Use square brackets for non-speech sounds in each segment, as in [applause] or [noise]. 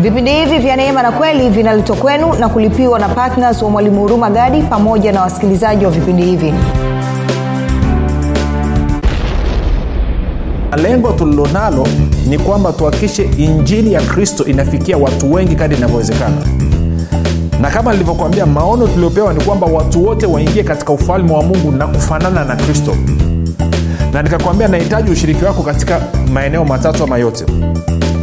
vipindi hivi vya neema na kweli vinaletwa kwenu na kulipiwa na ptns wa mwalimu huruma gadi pamoja na wasikilizaji wa vipindi hivi. Lengo tulilonalo ni kwamba tuhakikishe injili ya kristo inafikia watu wengi kadi inavyowezekana. Na kama nilivyokuambia maono tuliopewa ni kwamba watu wote waingie katika ufalme wa mungu na kufanana na kristo. Na nikakwambia nahitaji ushiriki wako katika maeneo matatu ama yote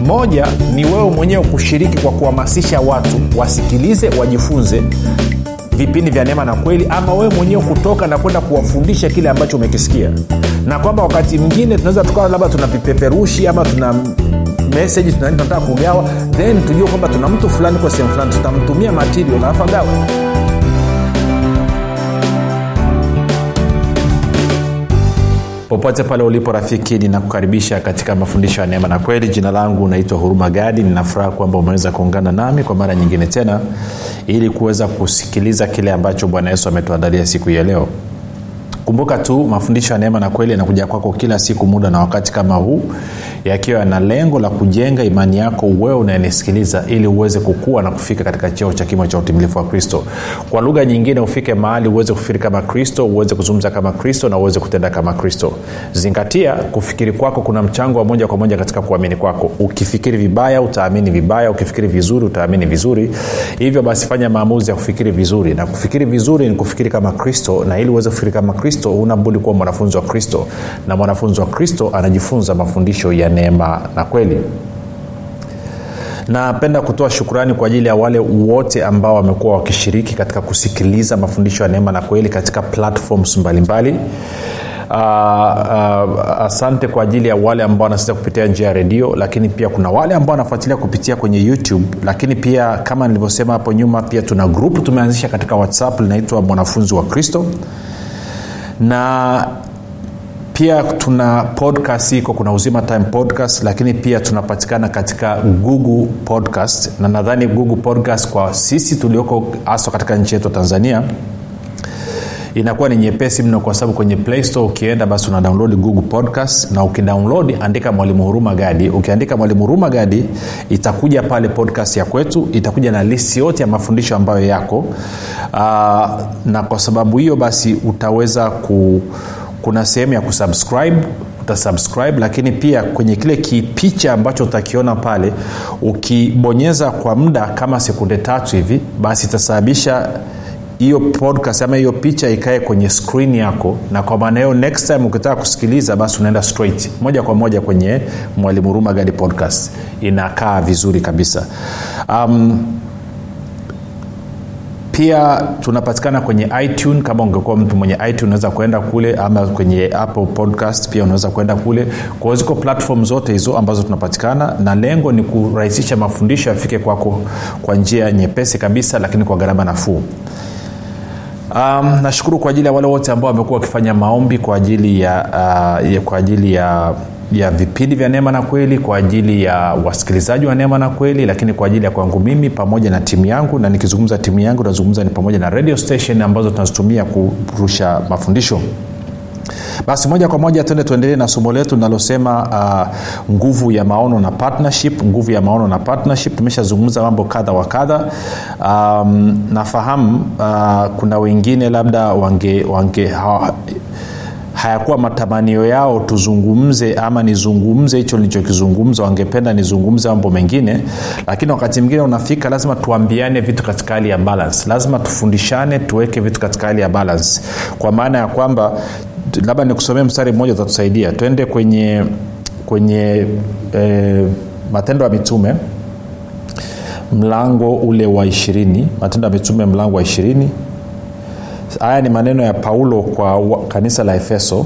moja ni wewe mwenyewe kushiriki kwa kuhamasisha watu wasikilize wajifunze vipindi vya neema na kweli ama wewe mwenyewe kutoka na kwenda kuwafundisha kile ambacho umekisikia. Na kwamba wakati mwingine tunaweza tukawa labda tuna vipeperushi ama tuna meseji tunataka kugawa then tujue kwamba tuna mtu fulani kwa sehemu fulani tutamtumia material alafu popote pale ulipo rafiki ninakukaribisha katika mafundisho ya neema na kweli. Jina langu naitwa huruma gadi. Ninafuraha kwamba umeweza kuungana nami kwa mara nyingine tena ili kuweza kusikiliza kile ambacho bwana yesu ametuandalia siku ya leo. Kumbuka tu mafundisho ya neema na kweli yanakuja kwako kila siku muda na wakati kama huu yakiwa yana lengo la kujenga imani yako wewe unayenisikiliza ili uweze kukua na kufika katika cheo cha kimo cha utimilifu wa kristo. Kwa lugha nyingine ufike mahali uweze kufikiri kama kristo uweze kuzungumza kama kristo na uweze kutenda kama kristo. Zingatia kufikiri kwako kuna mchango wa moja kwa moja katika kuamini kwako. Ukifikiri vibaya utaamini vibaya. Ukifikiri vizuri utaamini vizuri. Hivyo basi fanya maamuzi ya kufikiri vizuri. Na kufikiri vizuri ni kufikiri kama kristo na ili uweze kufikiri kama kristo unabudi kuwa mwanafunzi wa kristo. Na mwanafunzi wa kristo anajifunza mafundisho ya neema na kweli. Napenda kutoa shukrani kwa ajili ya wale wote ambao wamekuwa wakishiriki katika kusikiliza mafundisho ya neema na kweli katika platforms mbalimbali. Mbali. Uh, uh, asante kwa ajili ya wale ambao wanasikiliza kupitia njia ya redio lakini pia kuna wale ambao wanafuatilia kupitia kwenye youtube. Lakini pia kama nilivyosema hapo nyuma pia tuna grupu tumeanzisha katika whatsapp linaitwa mwanafunzi wa kristo. Na pia tuna podcast iko kuna uzima time podcast lakini pia tunapatikana katika google podcast. Na nadhani google podcast kwa sisi tulioko haswa katika nchi yetu tanzania inakuwa ni nyepesi mno kwa sababu kwenye play store ukienda basi una download google podcast na ukidownload andika mwalimu huruma gadi. Ukiandika mwalimu huruma gadi itakuja pale podcast ya kwetu itakuja na listi yote ya mafundisho ambayo yako. Uh, na kwa sababu hiyo basi utaweza ku kuna sehemu ya kusubscribe utasubscribe lakini pia kwenye kile kipicha ambacho utakiona pale ukibonyeza kwa muda kama sekunde tatu hivi basi itasababisha hiyo podcast ama hiyo picha ikae kwenye screen yako na kwa maana hiyo next time ukitaka kusikiliza basi unaenda straight moja kwa moja kwenye mwalimu rumagadi podcast. Inakaa vizuri kabisa. Um, pia tunapatikana kwenye itune kama ungekuwa mtu mwenye itune unaweza kuenda kule ama kwenye apple podcast pia unaweza kuenda kule. Kwao ziko platform zote hizo ambazo tunapatikana na lengo ni kurahisisha mafundisho yafike kwako kwa njia nyepesi kabisa lakini kwa gharama nafuu um, nashukuru kwa ajili ya wale wote ambao wamekuwa wakifanya maombi kwa ajili ya, uh, ya kwa ajili ya ya vipindi vya neema na kweli kwa ajili ya wasikilizaji wa neema na kweli lakini kwa ajili ya kwangu mimi pamoja na timu yangu. Na nikizungumza timu yangu nazungumza ni pamoja na radio station ambazo tunazitumia kurusha mafundisho basi moja kwa moja tende tuendelee na somo letu linalosema uh, nguvu ya maono na partnership. Nguvu ya maono na partnership. Tumeshazungumza mambo kadha wa kadha. Um, nafahamu uh, kuna wengine labda wange, wange ha, hayakuwa matamanio yao tuzungumze ama nizungumze hicho nilichokizungumza. Wangependa nizungumze mambo mengine lakini wakati mwingine unafika lazima tuambiane vitu katika hali ya balance. Lazima tufundishane tuweke vitu katika hali ya balance. Kwa maana ya kwamba labda nikusomee mstari mmoja utatusaidia. Twende kwenye kwenye e, matendo ya mitume mlango ule wa ishirini. Matendo ya mitume mlango wa ishirini. Haya ni maneno ya paulo kwa kanisa la efeso.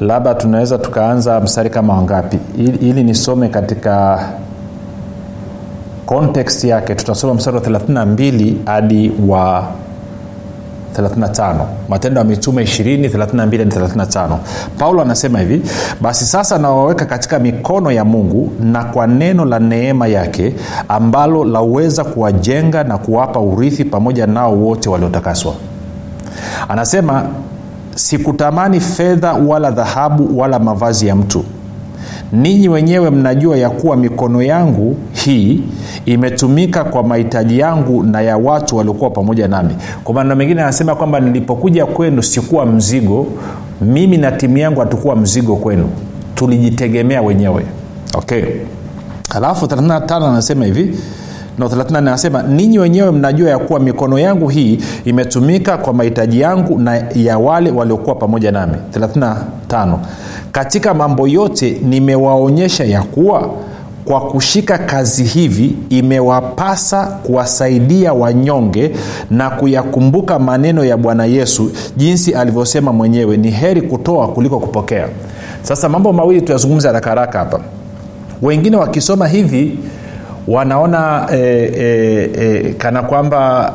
Labda tunaweza tukaanza mstari kama wangapi? Ili, nisome katika context yake tutasoma mstari wa 32 hadi wa 35 matendo ya mitume 20 32 35 paulo anasema hivi basi sasa nawaweka katika mikono ya mungu na kwa neno la neema yake ambalo laweza kuwajenga na kuwapa urithi pamoja nao wote waliotakaswa. Anasema sikutamani fedha wala dhahabu wala mavazi ya mtu ninyi wenyewe mnajua ya kuwa mikono yangu hii imetumika kwa mahitaji yangu na ya watu waliokuwa pamoja nami. Kwa maneno mengine anasema kwamba nilipokuja kwenu sikuwa mzigo mimi na timu yangu hatukuwa mzigo kwenu. Tulijitegemea wenyewe. Okay. Alafu 35 anasema hivi 34 anasema ninyi wenyewe mnajua ya kuwa mikono yangu hii imetumika kwa mahitaji yangu na ya wale waliokuwa pamoja nami. 35 katika mambo yote nimewaonyesha ya kuwa kwa kushika kazi hivi imewapasa kuwasaidia wanyonge na kuyakumbuka maneno ya bwana yesu jinsi alivyosema mwenyewe ni heri kutoa kuliko kupokea. Sasa mambo mawili tuyazungumza haraka haraka hapa. Wengine wakisoma hivi wanaona e, e, e, kana kwamba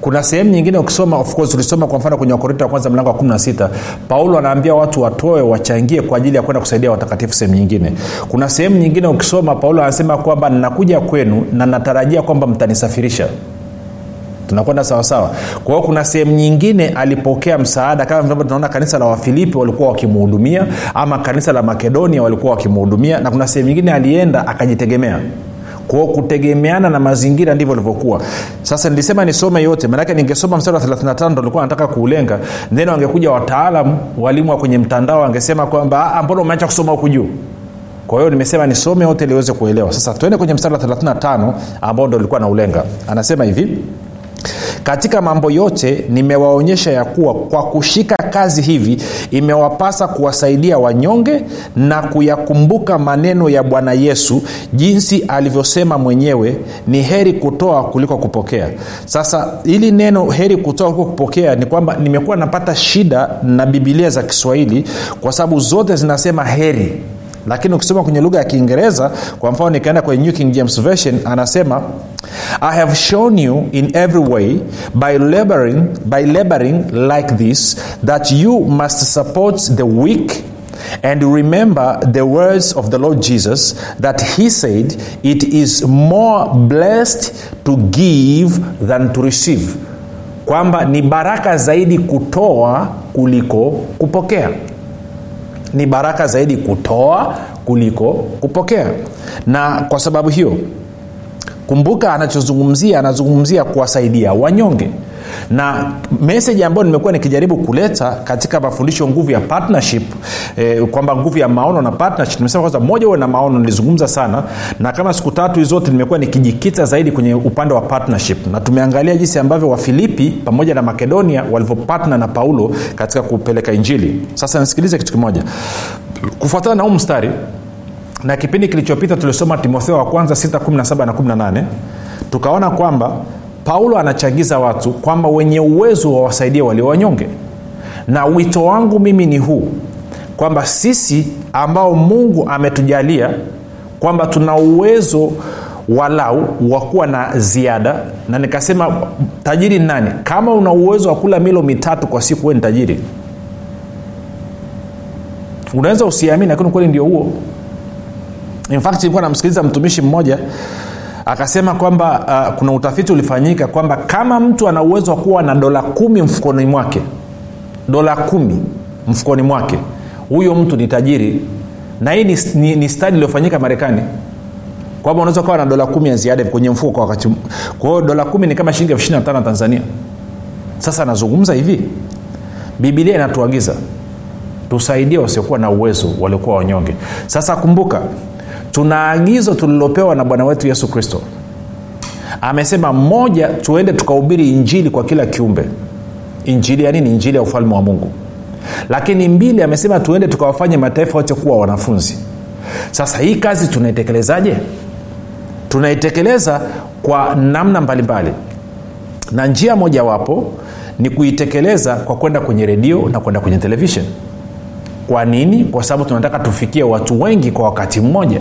kuna sehemu nyingine ukisoma of course ulisoma kwa mfano kwenye wakorinto wa kwanza mlango wa 16 paulo anaambia watu watoe wachangie kwa ajili ya kwenda kusaidia watakatifu sehemu nyingine. Kuna sehemu nyingine ukisoma paulo anasema kwamba ninakuja kwenu na natarajia kwamba mtanisafirisha. Tunakwenda sawasawa kwa hiyo kuna sehemu nyingine alipokea msaada kama ambavyo tunaona kanisa la wafilipi walikuwa wakimhudumia ama kanisa la makedonia walikuwa wakimhudumia na kuna sehemu nyingine alienda akajitegemea kwao kutegemeana na mazingira ndivyo livyokuwa sasa nilisema nisome yote maanake ningesoma mstari wa 35 ndo nilikuwa nataka kuulenga. Then wangekuja wataalam walimu wa kwenye mtandao wangesema kwamba mbona umeacha kusoma huku juu? Kwa hiyo nimesema nisome yote liweze kuelewa. Sasa tuende kwenye mstari wa 35 ambao ndo likuwa naulenga. Anasema hivi katika mambo yote nimewaonyesha ya kuwa kwa kushika kazi hivi imewapasa kuwasaidia wanyonge na kuyakumbuka maneno ya bwana yesu jinsi alivyosema mwenyewe ni heri kutoa kuliko kupokea. Sasa hili neno heri kutoa kuliko kupokea ni kwamba nimekuwa napata shida na bibilia za kiswahili kwa sababu zote zinasema heri lakini ukisoma kwenye lugha ya kiingereza kwa mfano nikaenda kwenye new king james version anasema i have shown you in every way by laboring, by laboring like this that you must support the weak and remember the words of the lord jesus that he said it is more blessed to give than to receive kwamba ni baraka zaidi kutoa kuliko kupokea ni baraka zaidi kutoa kuliko kupokea. Na kwa sababu hiyo kumbuka anachozungumzia anazungumzia kuwasaidia wanyonge na meseji ambayo nimekuwa nikijaribu kuleta katika mafundisho nguvu ya partnership eh, kwamba nguvu ya maono na partnership nimesema kwanza moja uwe na maono nilizungumza sana na kama siku tatu hizi nimekuwa nikijikita zaidi kwenye upande wa partnership na tumeangalia jinsi ambavyo wafilipi pamoja na makedonia walivyopatna na paulo katika kupeleka injili. Sasa nisikilize kitu kimoja. Kufuatana na huu mstari na kipindi kilichopita tulisoma timotheo wa kwanza 617 na 18 tukaona kwamba paulo anachagiza watu kwamba wenye uwezo wawasaidie walio wanyonge. Na wito wangu mimi ni huu kwamba sisi ambao mungu ametujalia kwamba tuna uwezo walau wa kuwa na ziada na nikasema tajiri ni nani? Kama una uwezo wa kula milo mitatu kwa siku ni tajiri. Unaweza usiamini lakini ukweli ndio huo. In fact namsikiliza mtumishi mmoja akasema kwamba uh, kuna utafiti ulifanyika kwamba kama mtu ana uwezo wa kuwa na dola kumi mfukoni mwake dola kumi mfukoni mwake huyo mtu ni tajiri. Na hii ni, ni, ni stadi iliyofanyika marekani kwamba unaweza ukawa na dola kumi ya ziada kwenye mfuko kwa wakati kwa dola kumi ni kama shilingi elfu ishiri na tano tanzania. Sasa anazungumza hivi bibilia inatuagiza tusaidie wasiokuwa na uwezo waliokuwa wanyonge. Sasa kumbuka tuna agizo tulilopewa na bwana wetu yesu kristo. Amesema moja tuende tukahubiri injili kwa kila kiumbe. Injili ya nini? Injili ya ufalme wa mungu. Lakini mbili amesema tuende tukawafanye mataifa yote kuwa wanafunzi. Sasa hii kazi tunaitekelezaaje? Tunaitekeleza kwa namna mbalimbali. Mbali. na njia mojawapo ni kuitekeleza kwa kwenda kwenye redio na kwenda kwenye televishen kwa nini? Kwa sababu tunataka tufikie watu wengi kwa wakati mmoja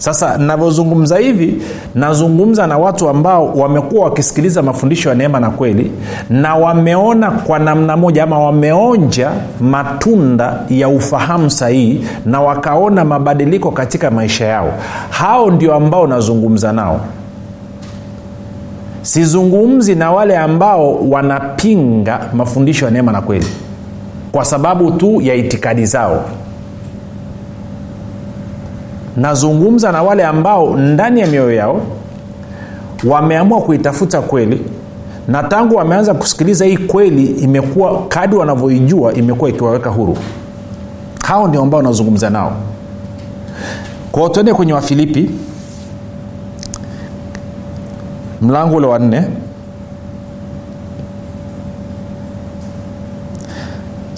sasa navyozungumza hivi nazungumza na watu ambao wamekuwa wakisikiliza mafundisho ya neema na kweli na wameona kwa namna moja ama wameonja matunda ya ufahamu sahihi na wakaona mabadiliko katika maisha yao. Hao ndio ambao nazungumza nao. Sizungumzi na wale ambao wanapinga mafundisho ya neema na kweli kwa sababu tu ya itikadi zao nazungumza na wale ambao ndani ya mioyo yao wameamua kuitafuta kweli na tangu wameanza kusikiliza hii kweli imekuwa kadi wanavyoijua imekuwa ikiwaweka huru. Hao ndio ambao nazungumza nao. Kwao tuende kwenye wafilipi mlango ule wa nne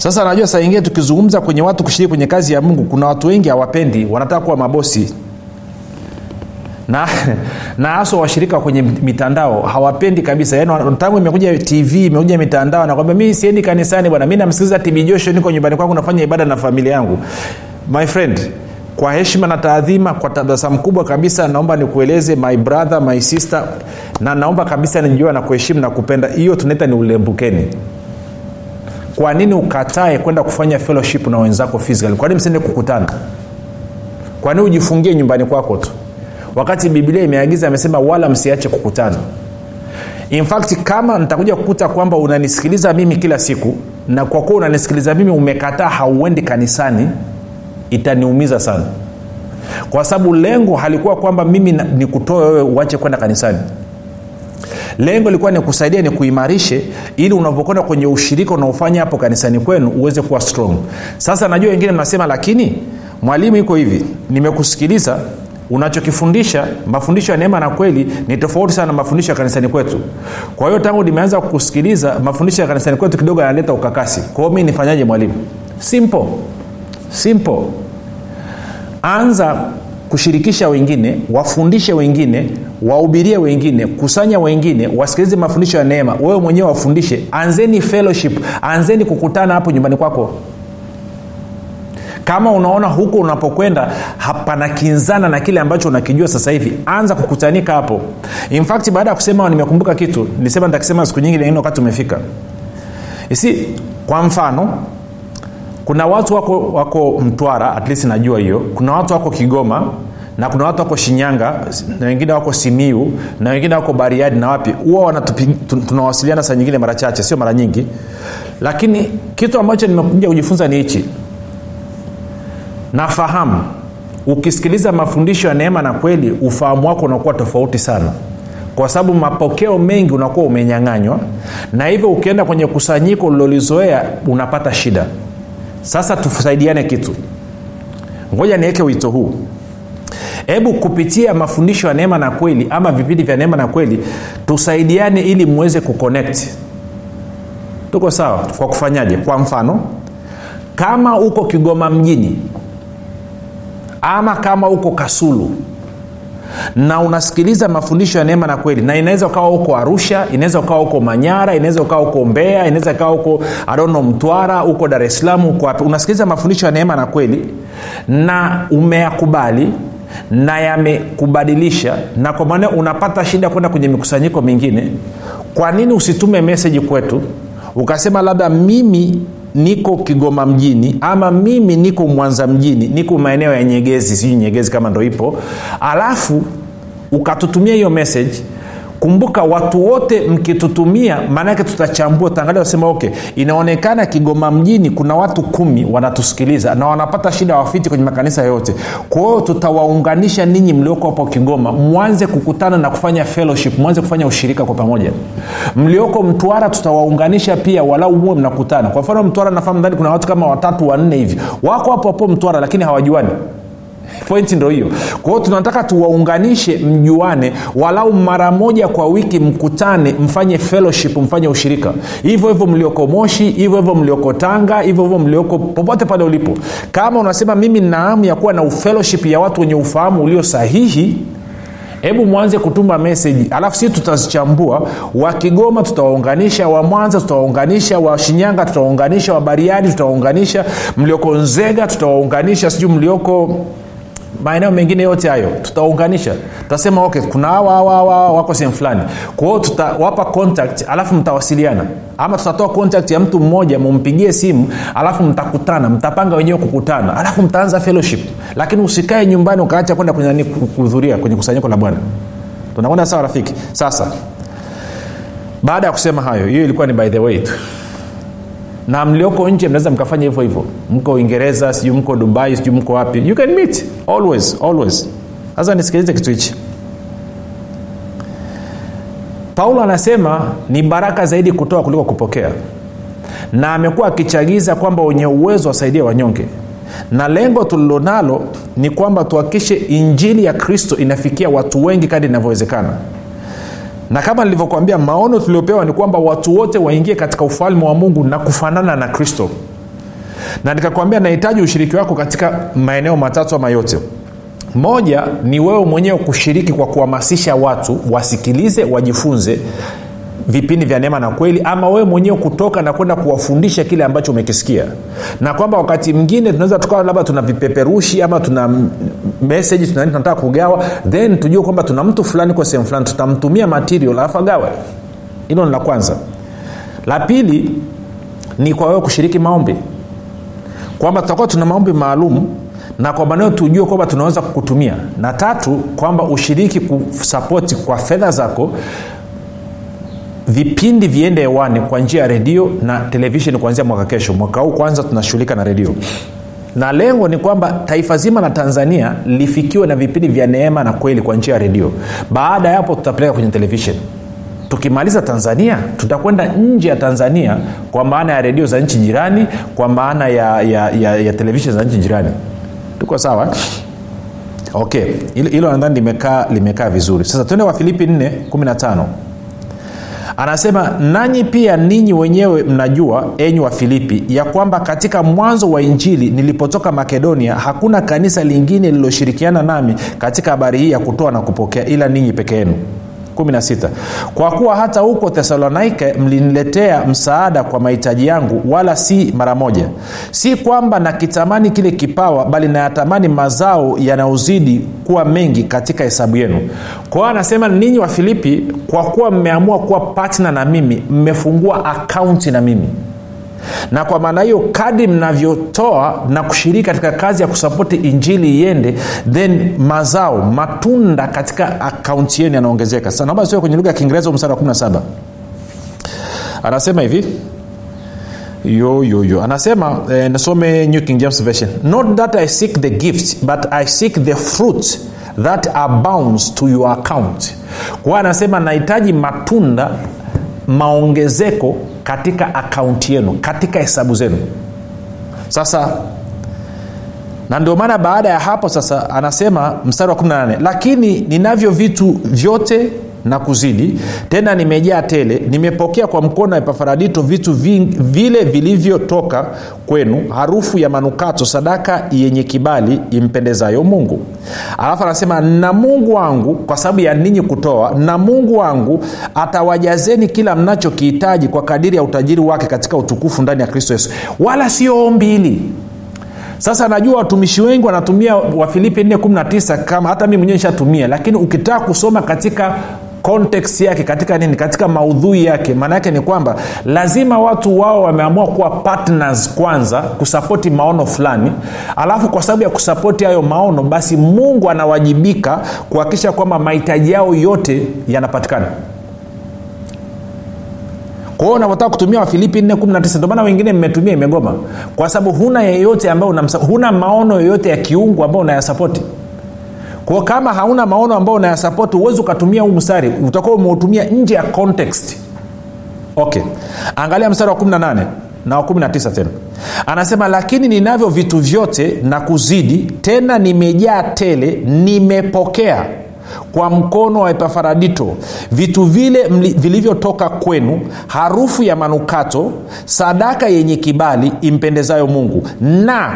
sasa najua saa ingine tukizungumza kwenye watu kushiriki kwenye kazi ya mungu kuna watu wengi hawapendi wanataka kuwa mabosi. Na [laughs] na haswa washirika kwenye mitandao hawapendi kabisa. Yaani tangu imekuja tv imekuja mitandao nakwambia mi siendi kanisani bwana mi namsikiliza tb niko nyumbani kwangu nafanya ibada na familia yangu. My friend kwa heshima na taadhima kwa tabasamu kubwa kabisa naomba nikueleze my brother my sister na naomba kabisa nijua na kuheshimu na kupenda. Hiyo tunaita ni ulembukeni kwa nini ukatae kwenda kufanya fellowship na wenzako physically? Kwa nini msiende kukutana? Kwa nini ujifungie nyumbani kwako tu? Wakati biblia imeagiza amesema wala msiache kukutana. In fact kama nitakuja kukuta kwamba unanisikiliza mimi kila siku na kwa kuwa unanisikiliza mimi umekataa hauendi kanisani itaniumiza sana. Kwa sababu lengo halikuwa kwamba mimi nikutoe wewe uache kwenda kanisani lengo lilikuwa ni kusaidia ni kuimarishe ili unapokwenda kwenye ushirika unaofanya hapo kanisani kwenu uweze kuwa strong. Sasa najua wengine mnasema lakini mwalimu iko hivi nimekusikiliza unachokifundisha mafundisho ya neema na kweli ni tofauti sana na mafundisho ya kanisani kwetu. Kwa hiyo tangu nimeanza kusikiliza mafundisho ya kanisani kwetu kidogo yanaleta ukakasi. Kwao mi nifanyaje mwalimu? Simple. Simple. Anza kushirikisha wengine wafundishe wengine wahubirie wengine kusanya wengine wasikilize mafundisho ya neema. Wewe mwenyewe wafundishe. Anzeni fellowship. Anzeni kukutana hapo nyumbani kwako. Kama unaona huko unapokwenda panakinzana na kile ambacho unakijua sasa hivi. Anza kukutanika hapo. In fact baada ya kusema nimekumbuka kitu. Nilisema nitakisema siku nyingi lakini wakati umefika. Isi kwa mfano kuna watu wako wako mtwara at least najua hiyo. Kuna watu wako kigoma na kuna watu wako shinyanga na wengine wako simiu na wengine wako bariadi na wapi. Huwa tunawasiliana saa nyingine mara chache sio mara nyingi. Lakini kitu ambacho nimekuja kujifunza ni hichi. Nafahamu ukisikiliza mafundisho ya neema na kweli ufahamu wako unakuwa tofauti sana. Kwa sababu mapokeo mengi unakuwa umenyang'anywa na hivyo ukienda kwenye kusanyiko ulilolizoea unapata shida sasa tusaidiane kitu. Ngoja niweke wito huu. Hebu kupitia mafundisho ya neema na kweli ama vipindi vya neema na kweli tusaidiane ili mweze kuconnect. Tuko sawa? Kwa kufanyaje? Kwa mfano kama uko kigoma mjini ama kama uko kasulu na unasikiliza mafundisho ya neema na kweli. Na inaweza ukawa huko arusha inaweza ukawa huko manyara inaweza ukawa huko mbea inaweza ukawa huko adono mtwara huko dar es salaam huko wapi. Unasikiliza mafundisho ya neema na kweli na umeyakubali na yamekubadilisha na kwa maana unapata shida kwenda kwenye mikusanyiko mingine kwa nini usitume meseji kwetu ukasema labda mimi niko kigoma mjini ama mimi niko mwanza mjini niko maeneo ya nyegezi sijui nyegezi kama ndo ipo. Alafu ukatutumia hiyo message kumbuka watu wote mkitutumia maanake tutachambua tutaangalia wasema okay inaonekana kigoma mjini kuna watu kumi wanatusikiliza na wanapata shida wafiti kwenye makanisa yote. Kwa tutawaunganisha ninyi mlioko hapo kigoma mwanze kukutana na kufanya fellowship mwanze kufanya ushirika kwa pamoja. Mlioko mtwara tutawaunganisha pia walau muwe mnakutana. Kwa mfano mtwara nafahamu ndani kuna watu kama watatu wanne hivi. Wako hapo hapo mtwara lakini hawajuani pointi ndo hiyo. Kwa tunataka tuwaunganishe mjuane walau mara moja kwa wiki mkutane mfanye fellowship mfanye ushirika. Hivyo hivyo mlioko moshi hivyo hivyo mlioko tanga hivyo hivyo mlioko popote pale ulipo. Kama unasema mimi naamu ya kuwa na fellowship ya watu wenye ufahamu ulio sahihi hebu mwanze kutuma meseji alafu sisi tutazichambua. Wa kigoma tutawaunganisha wa mwanza tutawaunganisha wa shinyanga tutawaunganisha wa bariadi tutawaunganisha mlioko nzega tutawaunganisha sijui mlioko maeneo mengine yote hayo tutaunganisha. Tutasema okay kuna hawa wako sehemu fulani. Kwa hiyo tutawapa contact alafu mtawasiliana. Ama tutatoa contact ya mtu mmoja mumpigie simu alafu mtakutana mtapanga wenyewe kukutana alafu mtaanza fellowship. Lakini usikae nyumbani ukaacha kwenda kwenye kuhudhuria kwenye kusanyiko la bwana. Tunakwenda sawa rafiki? Sasa baada ya kusema hayo hiyo ilikuwa ni by the way tu. Na mlioko nje mnaweza mkafanya hivyo hivyo. Mko uingereza sijui mko dubai sijui mko wapi. You can meet always always. Sasa nisikilize kitu hichi. Paulo anasema ni baraka zaidi kutoa kuliko kupokea. Na amekuwa akichagiza kwamba wenye uwezo wasaidie wanyonge. Na lengo tulilonalo ni kwamba tuhakikishe injili ya kristo inafikia watu wengi kadi inavyowezekana. Na kama nilivyokuambia maono tuliopewa ni kwamba watu wote waingie katika ufalme wa mungu na kufanana na kristo na nikakwambia nahitaji ushiriki wako katika maeneo matatu ama yote. Moja ni wewe mwenyewe kushiriki kwa kuhamasisha watu wasikilize wajifunze vipindi vya neema na kweli ama wewe mwenyewe kutoka na kwenda kuwafundisha kile ambacho umekisikia. Na kwamba wakati mwingine tunaweza tukawa labda tuna vipeperushi ama tuna meseji tunataka kugawa then tujue kwamba tuna mtu fulani kwa sehemu fulani tutamtumia material alafu agawe. Hilo ni la kwanza. La pili ni kwa wewe kushiriki maombi kwamba tutakuwa tuna maombi maalum na kwa maneo tujue kwamba tunaweza kukutumia. Na tatu kwamba ushiriki kusapoti kwa fedha zako vipindi viende hewani kwa njia ya redio na televisheni kuanzia mwaka kesho. Mwaka huu kwanza tunashughulika na redio. Na lengo ni kwamba taifa zima la tanzania lifikiwe na vipindi vya neema na kweli kwa njia ya redio. Baada ya hapo tutapeleka kwenye televisheni tukimaliza tanzania tutakwenda nje ya tanzania kwa maana ya redio za nchi jirani kwa maana ya, ya, ya, ya televisheni za nchi jirani. Tuko sawa? Okay. Hilo nadhani limekaa limekaa vizuri. Sasa tuende wa filipi 4 15 anasema nanyi pia ninyi wenyewe mnajua enyi wa filipi ya kwamba katika mwanzo wa injili nilipotoka makedonia hakuna kanisa lingine lililoshirikiana nami katika habari hii ya kutoa na kupokea ila ninyi peke yenu 16 kwa kuwa hata huko thesalonike mliniletea msaada kwa mahitaji yangu wala si mara moja. Si kwamba nakitamani kile kipawa bali nayatamani mazao yanayozidi kuwa mengi katika hesabu yenu. Kwa hiyo anasema ninyi wa filipi kwa kuwa mmeamua kuwa patna na mimi mmefungua akaunti na mimi na kwa maana hiyo kadi mnavyotoa na kushiriki katika kazi ya kusapoti injili iende then mazao matunda katika akaunti yenu yanaongezeka. Sasa naomba sio kwenye lugha ya kiingereza msara wa 17 anasema hivi. Yoyoyo yo yo. Anasema eh, nasome new king james version. Not that i seek the gift but i seek the fruit that abounds to your account. Kwa anasema nahitaji matunda maongezeko katika akaunti yenu katika hesabu zenu. Sasa na ndio maana baada ya hapo sasa anasema mstari wa 18 lakini ninavyo vitu vyote na kuzidi. Tena nimejaa tele nimepokea kwa mkono wa epafaradito vitu ving, vile vilivyotoka kwenu harufu ya manukato sadaka yenye kibali impendezayo mungu. Alafu anasema na mungu wangu kwa sababu ya ninyi kutoa na mungu wangu atawajazeni kila mnachokihitaji kwa kadiri ya utajiri wake katika utukufu ndani ya kristo yesu. Wala sio ombi hili. Sasa najua watumishi wengi wanatumia wafilipi 419 kama hata mi mwenyewe nishatumia lakini ukitaka kusoma katika context yake katika nini? Katika maudhui yake. Maana yake ni kwamba lazima watu wao wameamua kuwa partners kwanza kusapoti maono fulani. Alafu kwa sababu ya kusapoti hayo maono basi mungu anawajibika kuhakikisha kwamba mahitaji yao yote yanapatikana. Kwa hiyo unavyotaka kutumia wafilipi 419 ndio maana wengine mmetumia imegoma kwa sababu huna yeyote ambayo huna maono yoyote ya kiungu ambayo unayasapoti kwao kama hauna maono ambayo unayasapoti huwezi ukatumia huu mstari. Utakuwa umeutumia nje ya context. Okay. Angalia mstari wa 18 na wa 19 tena. Anasema lakini ninavyo vitu vyote na kuzidi tena nimejaa tele nimepokea kwa mkono wa epafaradito. Vitu vile vilivyotoka kwenu harufu ya manukato sadaka yenye kibali impendezayo mungu. Na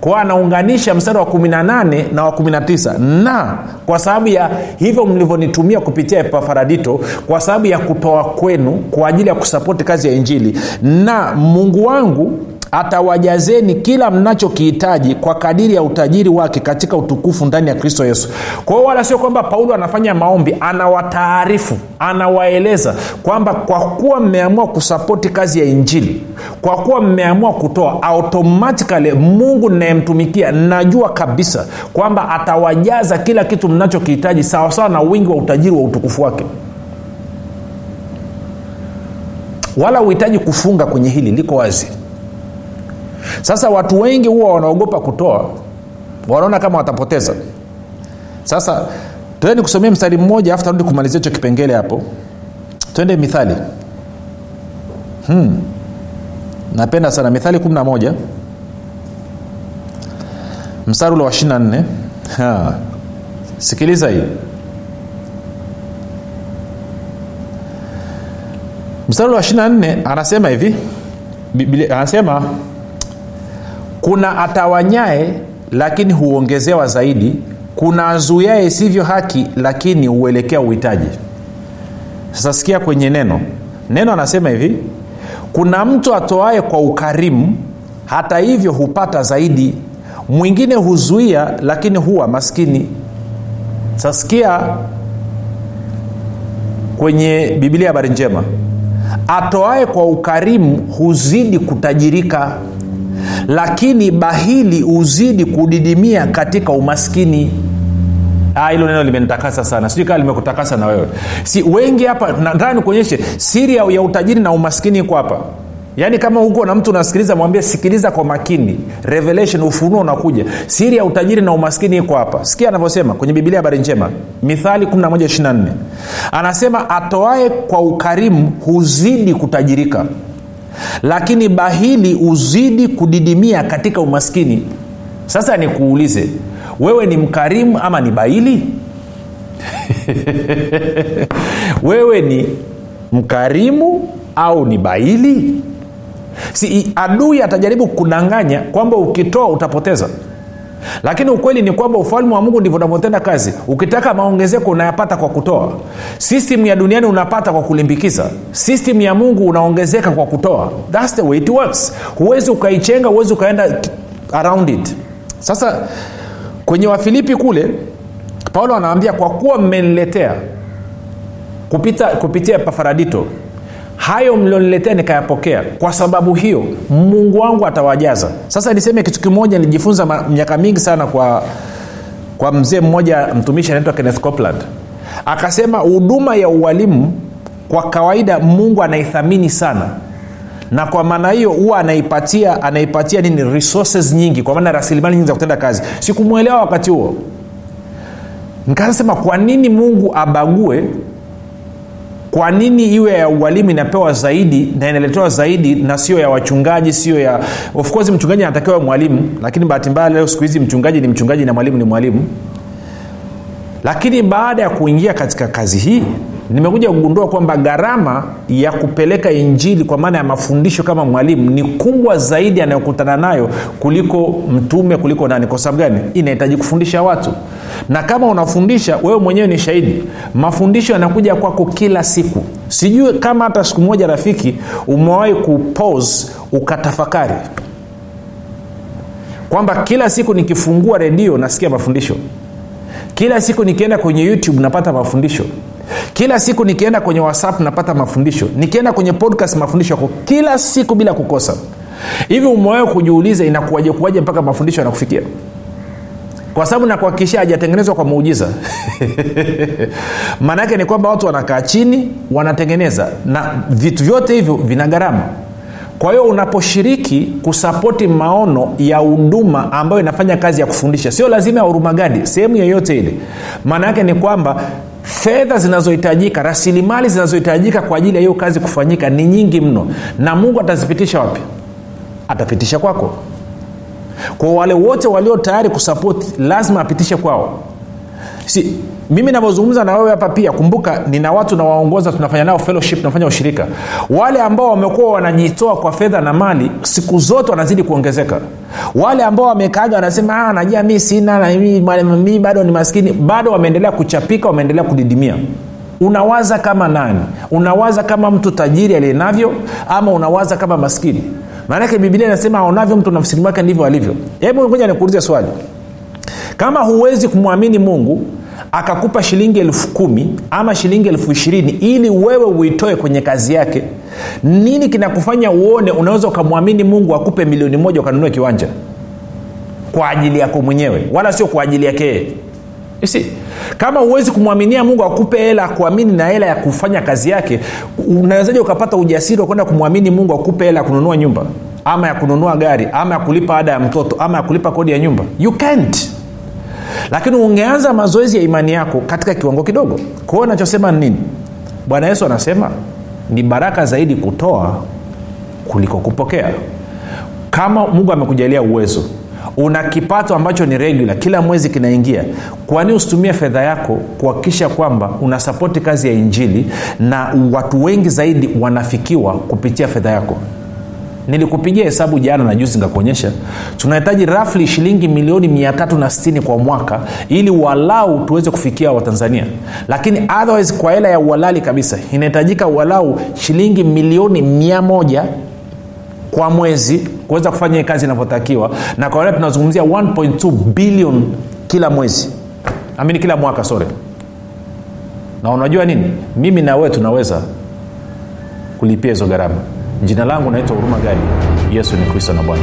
kwa anaunganisha mstari wa 18 na wa 19 na kwa sababu ya hivyo mlivyonitumia kupitia epafaradito kwa sababu ya kutoa kwenu kwa ajili ya kusapoti kazi ya injili na mungu wangu atawajazeni kila mnachokihitaji kwa kadiri ya utajiri wake katika utukufu ndani ya kristo yesu. Kwa hiyo wala sio kwamba paulo anafanya maombi anawataarifu anawaeleza kwamba kwa kuwa mmeamua kusapoti kazi ya injili kwa kuwa mmeamua kutoa automatikali mungu nayemtumikia najua kabisa kwamba atawajaza kila kitu mnachokihitaji sawasawa na wingi wa utajiri wa utukufu wake. Wala uhitaji kufunga kwenye hili liko wazi sasa watu wengi huwa wanaogopa kutoa. Wanaona kama watapoteza. Sasa tuende kusomea mstari mmoja afu tarudi kumalizia hicho kipengele hapo. Twende mithali. Hmm. napenda sana mithali 11 mstari ule wa 24 ha. sikiliza hii. Mstari wa 24 anasema hivi. Anasema kuna atawanyae lakini huongezewa zaidi. Kuna azuiae isivyo haki lakini huelekea uhitaji. Sasa sikia kwenye neno. Neno anasema hivi kuna mtu atoae kwa ukarimu hata hivyo hupata zaidi. Mwingine huzuia lakini huwa maskini. Sasikia kwenye bibilia habari njema. Atoae kwa ukarimu huzidi kutajirika lakini bahili huzidi kudidimia katika umaskini. Hilo neno limenitakasa sana. Sijui kaa limekutakasa na wewe. Si wengi hapa nataka nikuonyeshe siri ya, utajiri na umaskini iko hapa. Yaani kama huko na mtu unasikiliza mwambie sikiliza kwa makini. Revelation ufunuo unakuja. Siri ya utajiri na umaskini iko hapa. Sikia anavyosema kwenye bibilia habari njema. Mithali 1124 anasema atoae kwa ukarimu huzidi kutajirika lakini bahili huzidi kudidimia katika umaskini. Sasa nikuulize wewe ni mkarimu ama ni bahili? [laughs] Wewe ni mkarimu au ni bahili? Si adui atajaribu kudanganya kwamba ukitoa utapoteza lakini ukweli ni kwamba ufalme wa mungu ndivyo unavyotenda kazi. Ukitaka maongezeko unayapata kwa kutoa. System ya duniani unapata kwa kulimbikiza. System ya mungu unaongezeka kwa kutoa. Thats the way it works. Huwezi ukaichenga huwezi ukaenda around it. Sasa kwenye wafilipi kule paulo anaambia kwa kuwa mmeniletea kupita, kupitia pafaradito hayo mlioniletea nikayapokea. Kwa sababu hiyo mungu wangu atawajaza. Sasa niseme kitu kimoja nilijifunza miaka mingi sana kwa kwa mzee mmoja mtumishi anaitwa kenneth copeland. Akasema huduma ya uwalimu kwa kawaida mungu anaithamini sana. Na kwa maana hiyo huwa anaipatia anaipatia nini resources nyingi kwa maana rasilimali nyingi za kutenda kazi. Sikumwelewa wakati huo. Nikasema kwa nini mungu abague kwa nini iwe ya ualimu inapewa zaidi na inaletewa zaidi na sio ya wachungaji sio ya of course mchungaji anatakiwa mwalimu lakini bahati mbaya leo siku hizi mchungaji ni mchungaji na mwalimu ni mwalimu. Lakini baada ya kuingia katika kazi hii nimekuja kugundua kwamba gharama ya kupeleka injili kwa maana ya mafundisho kama mwalimu ni kubwa zaidi anayokutana nayo kuliko mtume kuliko nani. Kwa sababu gani? Inahitaji kufundisha watu. Na kama unafundisha wewe mwenyewe ni shahidi. Mafundisho yanakuja kwako kila siku. Sijui kama hata siku moja rafiki umewahi kupose ukatafakari kwamba kila siku nikifungua redio nasikia mafundisho. Kila siku nikienda kwenye youtube napata mafundisho kila siku nikienda kwenye whatsapp napata mafundisho. Nikienda kwenye podcast mafundisho yako kila siku bila kukosa. Hivi umewahi kujiuliza inakuwaje kuwaje mpaka mafundisho yanakufikia? Kwa sababu nakuhakikishia hajatengenezwa kwa muujiza. [laughs] Maanaake ni kwamba watu wanakaa chini wanatengeneza na vitu vyote hivyo vina gharama. Kwa hiyo unaposhiriki kusapoti maono ya huduma ambayo inafanya kazi ya kufundisha sio lazima ya hurumagadi sehemu yoyote ile. Maana yake ni kwamba fedha zinazohitajika rasilimali zinazohitajika kwa ajili ya hiyo kazi kufanyika ni nyingi mno. Na mungu atazipitisha wapi? Atapitisha kwako. Kwa wale wote walio tayari kusapoti lazima apitishe kwao. Si mimi navyozungumza na wewe hapa pia kumbuka nina watu nawaongoza tunafanya nao fellowship tunafanya ushirika. Wale ambao wamekuwa wanajitoa kwa fedha na mali siku zote wanazidi kuongezeka. Wale ambao wamekaaga wanasema najua mi sina na mi, mi bado ni maskini bado wameendelea kuchapika wameendelea kudidimia. Unawaza kama nani? Unawaza kama mtu tajiri aliyenavyo ama unawaza kama maskini? Maanake bibilia inasema aonavyo mtu nafsini mwake ndivyo alivyo. Hebu ngoja nikuulize swali. Kama huwezi kumwamini mungu akakupa shilingi elfu kumi ama shilingi elfu ishirini ili wewe uitoe kwenye kazi yake. Nini kinakufanya uone unaweza ukamwamini mungu akupe milioni moja ukanunue kiwanja? Kwa ajili yako mwenyewe wala sio kwa ajili yake. See? kama huwezi kumwaminia mungu akupe hela kuamini na hela ya kufanya kazi yake unawezaji ukapata ujasiri wa kwenda kumwamini mungu akupe hela ya kununua nyumba? Ama ya kununua gari? Ama ya kulipa ada ya mtoto? Ama ya kulipa kodi ya nyumba? You can't lakini ungeanza mazoezi ya imani yako katika kiwango kidogo. Kwao nachosema ni nini? Bwana yesu anasema ni baraka zaidi kutoa kuliko kupokea. Kama mungu amekujalia uwezo una kipato ambacho ni regula kila mwezi kinaingia kwani usitumie fedha yako kuhakikisha kwamba unasapoti kazi ya injili na watu wengi zaidi wanafikiwa kupitia fedha yako nilikupigia hesabu jana na juzi nikakuonyesha. Tunahitaji rafli shilingi milioni 360 kwa mwaka ili walau tuweze kufikia watanzania. Lakini otherwise kwa hela ya uhalali kabisa inahitajika walau shilingi milioni 1 kwa mwezi kuweza kufanya hii kazi inavyotakiwa. Na kwa tunazungumzia 1.2 bilion kila mwezi. Amini kila mwaka sore na unajua nini? Mimi na tunaweza kulipia hizo gharama jina langu naitwa huruma gadi yesu ni kristo na bwana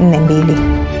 42.